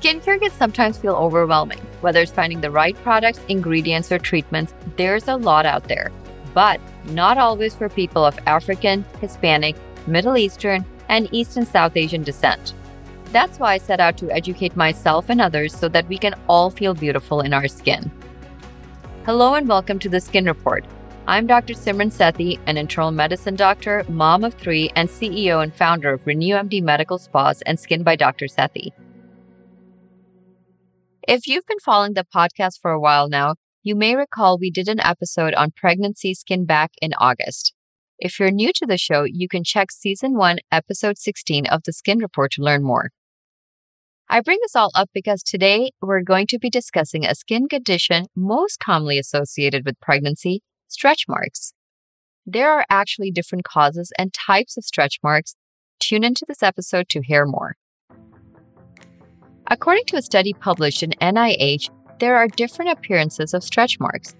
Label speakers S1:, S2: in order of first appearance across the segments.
S1: Skincare can sometimes feel overwhelming. Whether it's finding the right products, ingredients, or treatments, there's a lot out there. But not always for people of African, Hispanic, Middle Eastern, and East and South Asian descent. That's why I set out to educate myself and others so that we can all feel beautiful in our skin. Hello and welcome to the Skin Report. I'm Dr. Simran Sethi, an internal medicine doctor, mom of three, and CEO and founder of RenewMD Medical Spas and Skin by Dr. Sethi. If you've been following the podcast for a while now, you may recall we did an episode on pregnancy skin back in August. If you're new to the show, you can check season 1, episode 16 of the Skin Report to learn more. I bring this all up because today we're going to be discussing a skin condition most commonly associated with pregnancy stretch marks. There are actually different causes and types of stretch marks. Tune into this episode to hear more. According to a study published in NIH, there are different appearances of stretch marks.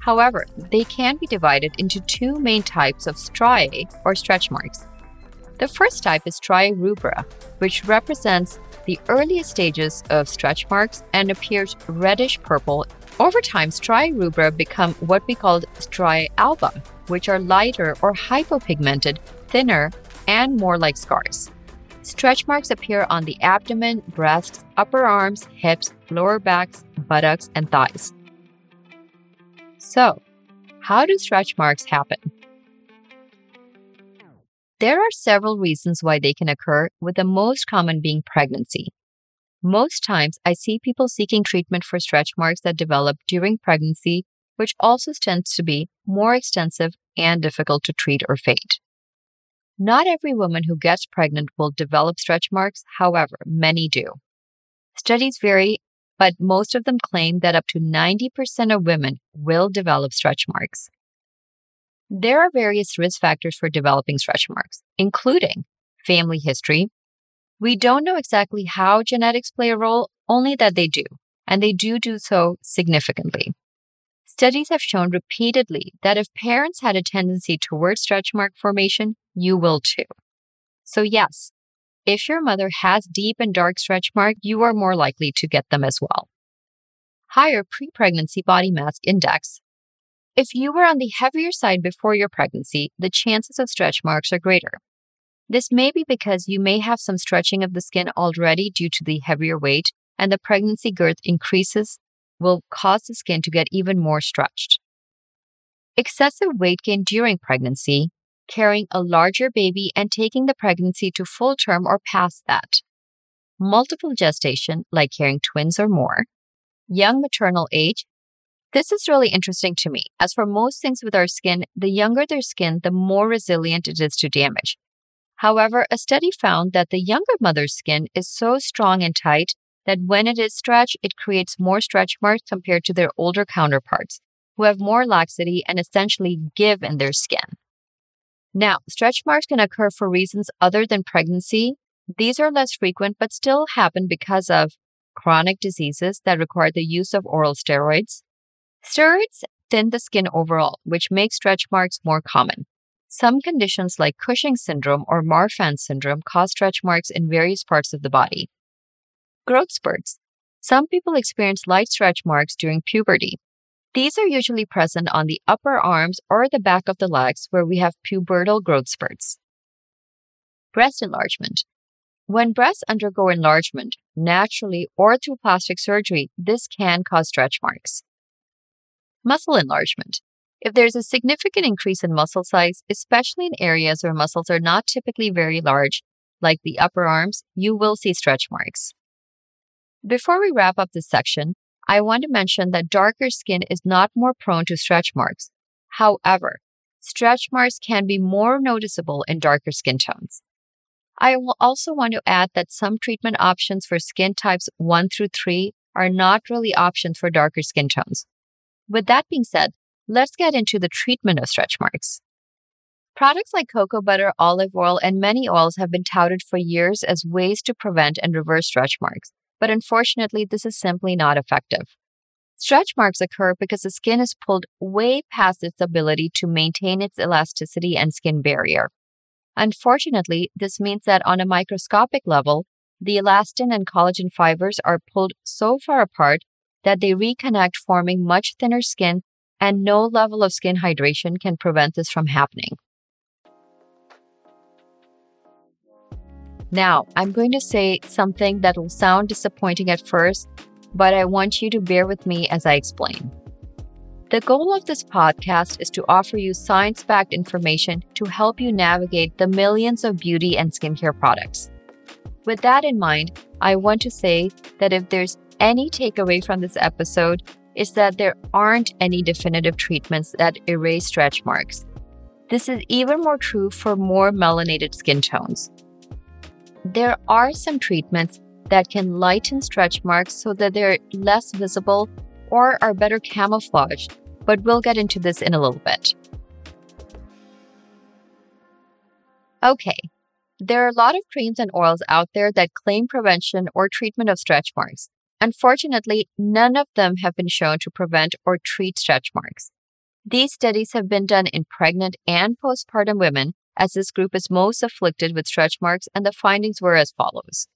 S1: However, they can be divided into two main types of striae or stretch marks. The first type is striae rubra, which represents the earliest stages of stretch marks and appears reddish purple. Over time, striae rubra become what we call striae alba, which are lighter or hypopigmented, thinner, and more like scars. Stretch marks appear on the abdomen, breasts, upper arms, hips, lower backs, buttocks, and thighs. So, how do stretch marks happen? There are several reasons why they can occur, with the most common being pregnancy. Most times, I see people seeking treatment for stretch marks that develop during pregnancy, which also tends to be more extensive and difficult to treat or fade. Not every woman who gets pregnant will develop stretch marks, however, many do. Studies vary, but most of them claim that up to 90% of women will develop stretch marks. There are various risk factors for developing stretch marks, including family history. We don't know exactly how genetics play a role, only that they do, and they do do so significantly. Studies have shown repeatedly that if parents had a tendency towards stretch mark formation, you will too. So, yes, if your mother has deep and dark stretch marks, you are more likely to get them as well. Higher pre pregnancy body mass index. If you were on the heavier side before your pregnancy, the chances of stretch marks are greater. This may be because you may have some stretching of the skin already due to the heavier weight, and the pregnancy girth increases will cause the skin to get even more stretched. Excessive weight gain during pregnancy carrying a larger baby and taking the pregnancy to full term or past that. Multiple gestation, like carrying twins or more. Young maternal age. This is really interesting to me, as for most things with our skin, the younger their skin, the more resilient it is to damage. However, a study found that the younger mother's skin is so strong and tight that when it is stretched, it creates more stretch marks compared to their older counterparts, who have more laxity and essentially give in their skin. Now, stretch marks can occur for reasons other than pregnancy. These are less frequent but still happen because of chronic diseases that require the use of oral steroids. Steroids thin the skin overall, which makes stretch marks more common. Some conditions like Cushing syndrome or Marfan syndrome cause stretch marks in various parts of the body. Growth spurts. Some people experience light stretch marks during puberty. These are usually present on the upper arms or the back of the legs where we have pubertal growth spurts. Breast enlargement. When breasts undergo enlargement, naturally or through plastic surgery, this can cause stretch marks. Muscle enlargement. If there's a significant increase in muscle size, especially in areas where muscles are not typically very large, like the upper arms, you will see stretch marks. Before we wrap up this section, I want to mention that darker skin is not more prone to stretch marks. However, stretch marks can be more noticeable in darker skin tones. I will also want to add that some treatment options for skin types 1 through 3 are not really options for darker skin tones. With that being said, let's get into the treatment of stretch marks. Products like cocoa butter, olive oil, and many oils have been touted for years as ways to prevent and reverse stretch marks but unfortunately, this is simply not effective. Stretch marks occur because the skin is pulled way past its ability to maintain its elasticity and skin barrier. Unfortunately, this means that on a microscopic level, the elastin and collagen fibers are pulled so far apart that they reconnect, forming much thinner skin, and no level of skin hydration can prevent this from happening. Now, I'm going to say something that will sound disappointing at first, but I want you to bear with me as I explain. The goal of this podcast is to offer you science backed information to help you navigate the millions of beauty and skincare products. With that in mind, I want to say that if there's any takeaway from this episode, is that there aren't any definitive treatments that erase stretch marks. This is even more true for more melanated skin tones. There are some treatments that can lighten stretch marks so that they're less visible or are better camouflaged but we'll get into this in a little bit. Okay, there are a lot of creams and oils out there that claim prevention or treatment of stretch marks. Unfortunately, none of them have been shown to prevent or treat stretch marks. These studies have been done in pregnant and postpartum women, as this group is most afflicted with stretch marks, and the findings were as follows.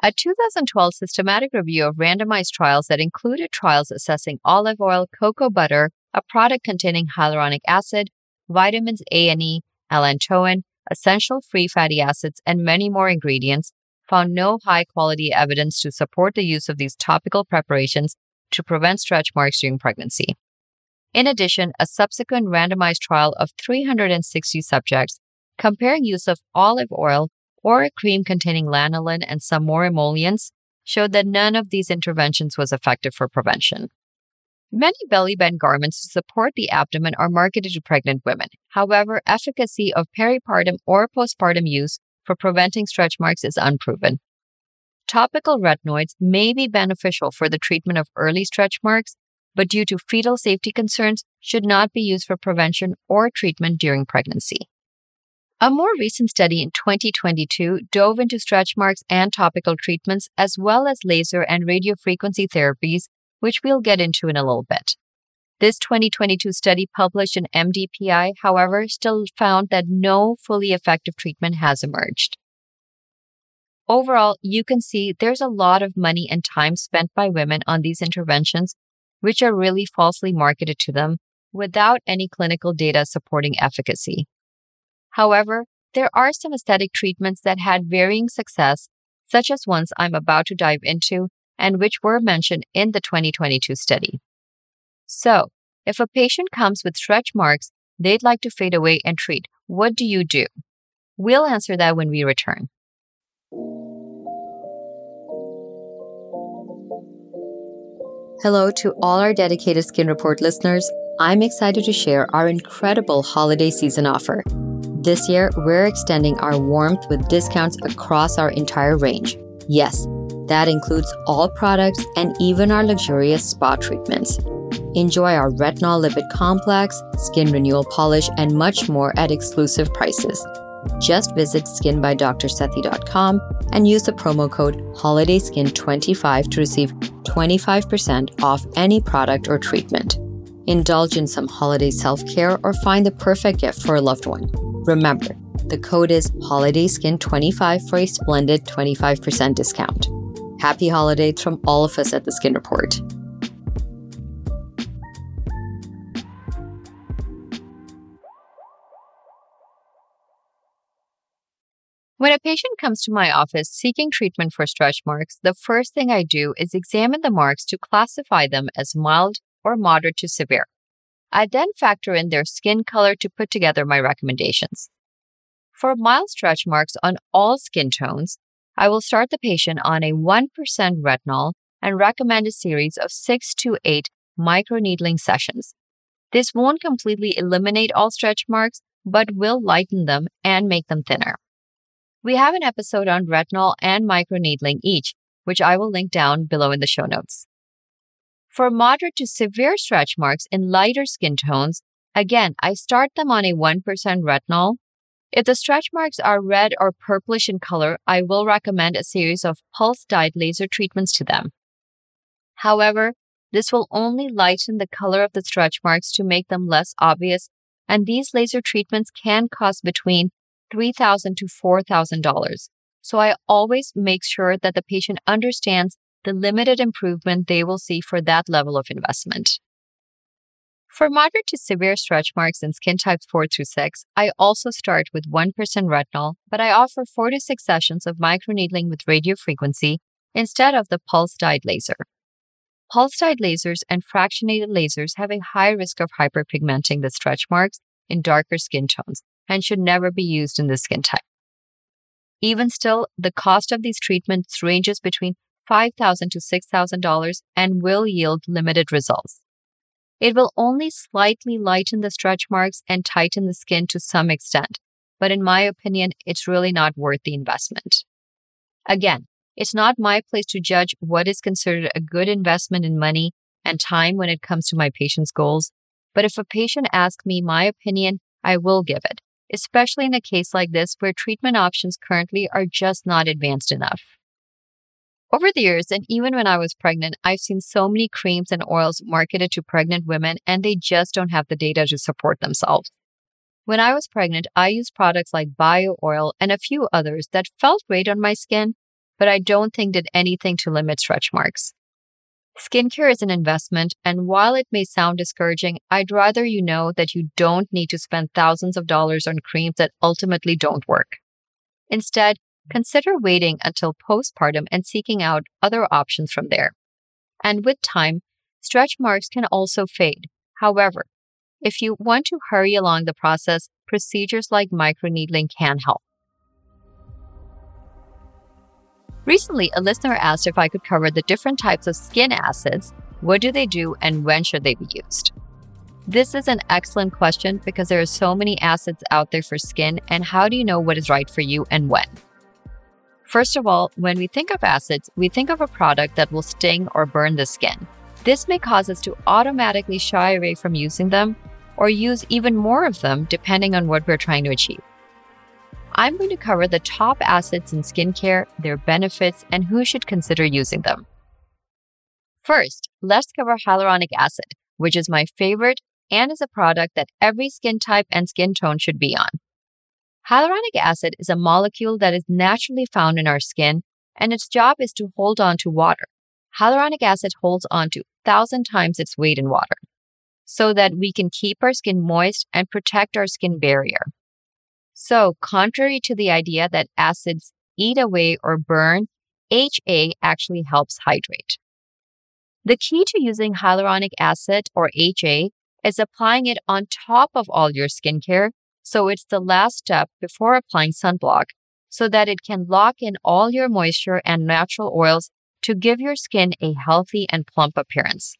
S1: A 2012 systematic review of randomized trials that included trials assessing olive oil, cocoa butter, a product containing hyaluronic acid, vitamins A and E, allantoin, essential free fatty acids, and many more ingredients, found no high quality evidence to support the use of these topical preparations to prevent stretch marks during pregnancy. In addition, a subsequent randomized trial of 360 subjects comparing use of olive oil or a cream containing lanolin and some more emollients showed that none of these interventions was effective for prevention. Many belly band garments to support the abdomen are marketed to pregnant women. However, efficacy of peripartum or postpartum use for preventing stretch marks is unproven. Topical retinoids may be beneficial for the treatment of early stretch marks, but due to fetal safety concerns, should not be used for prevention or treatment during pregnancy. A more recent study in 2022 dove into stretch marks and topical treatments, as well as laser and radiofrequency therapies, which we'll get into in a little bit. This 2022 study published in MDPI, however, still found that no fully effective treatment has emerged. Overall, you can see there's a lot of money and time spent by women on these interventions, which are really falsely marketed to them without any clinical data supporting efficacy. However, there are some aesthetic treatments that had varying success, such as ones I'm about to dive into and which were mentioned in the 2022 study. So, if a patient comes with stretch marks they'd like to fade away and treat, what do you do? We'll answer that when we return. Hello to all our dedicated Skin Report listeners. I'm excited to share our incredible holiday season offer. This year, we're extending our warmth with discounts across our entire range. Yes, that includes all products and even our luxurious spa treatments. Enjoy our retinol lipid complex, skin renewal polish, and much more at exclusive prices. Just visit skinbydrsethi.com and use the promo code HOLIDAYSKIN25 to receive 25% off any product or treatment. Indulge in some holiday self care or find the perfect gift for a loved one. Remember, the code is HOLIDAYSKIN25 for a splendid 25% discount. Happy holidays from all of us at the Skin Report. When a patient comes to my office seeking treatment for stretch marks, the first thing I do is examine the marks to classify them as mild or moderate to severe. I then factor in their skin color to put together my recommendations. For mild stretch marks on all skin tones, I will start the patient on a 1% retinol and recommend a series of 6 to 8 microneedling sessions. This won't completely eliminate all stretch marks, but will lighten them and make them thinner. We have an episode on retinol and microneedling each, which I will link down below in the show notes. For moderate to severe stretch marks in lighter skin tones, again, I start them on a 1% retinol. If the stretch marks are red or purplish in color, I will recommend a series of pulsed dye laser treatments to them. However, this will only lighten the color of the stretch marks to make them less obvious, and these laser treatments can cost between 3,000 to $4,000. So I always make sure that the patient understands the limited improvement they will see for that level of investment. For moderate to severe stretch marks in skin types 4 through 6, I also start with 1% retinol, but I offer 4 to 6 sessions of microneedling with radiofrequency instead of the pulsed dye laser. Pulsed dye lasers and fractionated lasers have a high risk of hyperpigmenting the stretch marks in darker skin tones and should never be used in this skin type. Even still, the cost of these treatments ranges between 5,000 to $6,000 and will yield limited results. It will only slightly lighten the stretch marks and tighten the skin to some extent, but in my opinion, it's really not worth the investment. Again, it's not my place to judge what is considered a good investment in money and time when it comes to my patient's goals, but if a patient asks me my opinion, I will give it, especially in a case like this where treatment options currently are just not advanced enough. Over the years, and even when I was pregnant, I've seen so many creams and oils marketed to pregnant women, and they just don't have the data to support themselves. When I was pregnant, I used products like Bio Oil and a few others that felt great on my skin, but I don't think did anything to limit stretch marks. Skincare is an investment, and while it may sound discouraging, I'd rather you know that you don't need to spend thousands of dollars on creams that ultimately don't work. Instead, consider waiting until postpartum and seeking out other options from there. And with time, stretch marks can also fade. However, if you want to hurry along the process, procedures like microneedling can help. Recently, a listener asked if I could cover the different types of skin acids, what do they do, and when should they be used? This is an excellent question because there are so many acids out there for skin, and how do you know what is right for you and when? First of all, when we think of acids, we think of a product that will sting or burn the skin. This may cause us to automatically shy away from using them or use even more of them depending on what we're trying to achieve. I'm going to cover the top acids in skincare, their benefits, and who should consider using them. First, let's cover hyaluronic acid, which is my favorite and is a product that every skin type and skin tone should be on. Hyaluronic acid is a molecule that is naturally found in our skin, and its job is to hold on to water. Hyaluronic acid holds on to 1,000 times its weight in water so that we can keep our skin moist and protect our skin barrier. So, contrary to the idea that acids eat away or burn, HA actually helps hydrate. The key to using hyaluronic acid or HA is applying it on top of all your skincare so it's the last step before applying sunblock so that it can lock in all your moisture and natural oils to give your skin a healthy and plump appearance.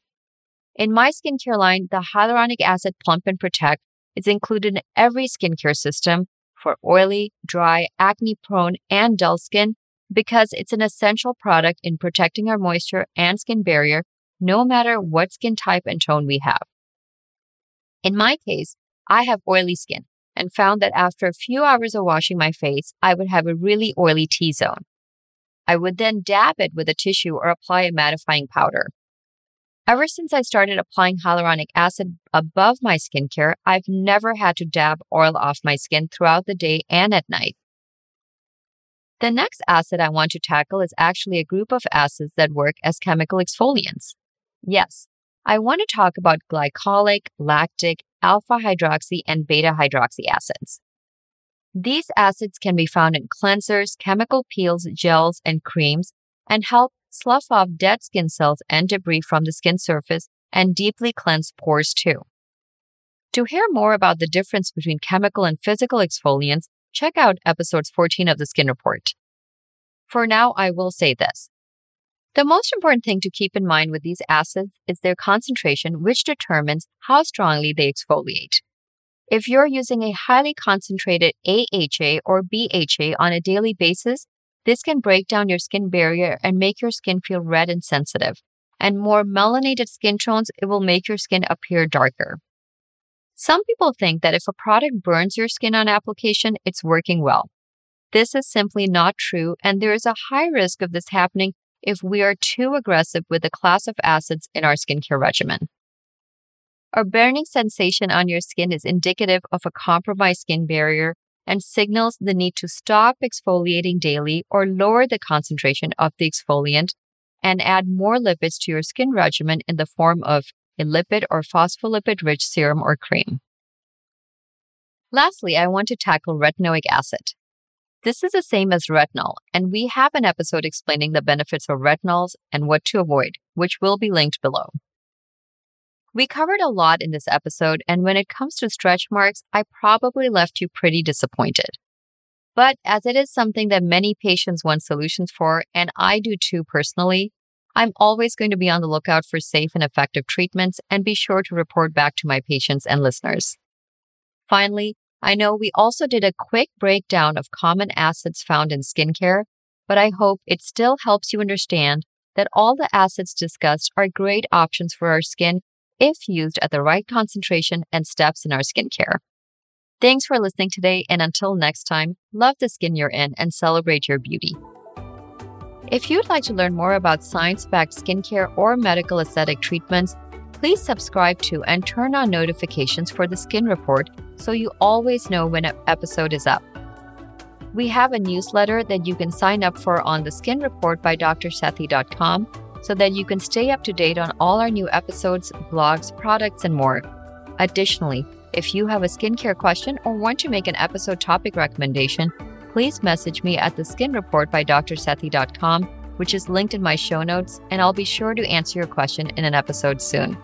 S1: In my skincare line, the hyaluronic acid Plump and Protect is included in every skincare system for oily, dry, acne prone, and dull skin because it's an essential product in protecting our moisture and skin barrier no matter what skin type and tone we have. In my case, I have oily skin, and found that after a few hours of washing my face, I would have a really oily T zone. I would then dab it with a tissue or apply a mattifying powder. Ever since I started applying hyaluronic acid above my skincare, I've never had to dab oil off my skin throughout the day and at night. The next acid I want to tackle is actually a group of acids that work as chemical exfoliants. Yes, I want to talk about glycolic, lactic, alpha hydroxy, and beta hydroxy acids. These acids can be found in cleansers, chemical peels, gels, and creams and help slough off dead skin cells and debris from the skin surface and deeply cleanse pores too. To hear more about the difference between chemical and physical exfoliants, check out episodes 14 of the Skin Report. For now, I will say this the most important thing to keep in mind with these acids is their concentration, which determines how strongly they exfoliate. If you're using a highly concentrated AHA or BHA on a daily basis, this can break down your skin barrier and make your skin feel red and sensitive. And more melanated skin tones, it will make your skin appear darker. Some people think that if a product burns your skin on application, it's working well. This is simply not true, and there is a high risk of this happening if we are too aggressive with the class of acids in our skincare regimen. A burning sensation on your skin is indicative of a compromised skin barrier, and signals the need to stop exfoliating daily or lower the concentration of the exfoliant and add more lipids to your skin regimen in the form of a lipid or phospholipid rich serum or cream. Lastly, I want to tackle retinoic acid. This is the same as retinol, and we have an episode explaining the benefits of retinols and what to avoid, which will be linked below. We covered a lot in this episode, and when it comes to stretch marks, I probably left you pretty disappointed. But as it is something that many patients want solutions for, and I do too personally, I'm always going to be on the lookout for safe and effective treatments and be sure to report back to my patients and listeners. Finally, I know we also did a quick breakdown of common acids found in skincare, but I hope it still helps you understand that all the acids discussed are great options for our skin if used at the right concentration and steps in our skincare. Thanks for listening today, and until next time, love the skin you're in and celebrate your beauty. If you'd like to learn more about science backed skincare or medical aesthetic treatments, please subscribe to and turn on notifications for the Skin Report so you always know when an episode is up. We have a newsletter that you can sign up for on the Skin Report by drsethi.com so that you can stay up to date on all our new episodes, blogs, products, and more. Additionally, if you have a skincare question or want to make an episode topic recommendation, please message me at the Skin Report by drsethi.com, which is linked in my show notes, and I'll be sure to answer your question in an episode soon.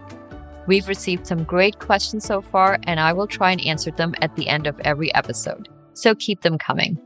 S1: We've received some great questions so far, and I will try and answer them at the end of every episode. So keep them coming.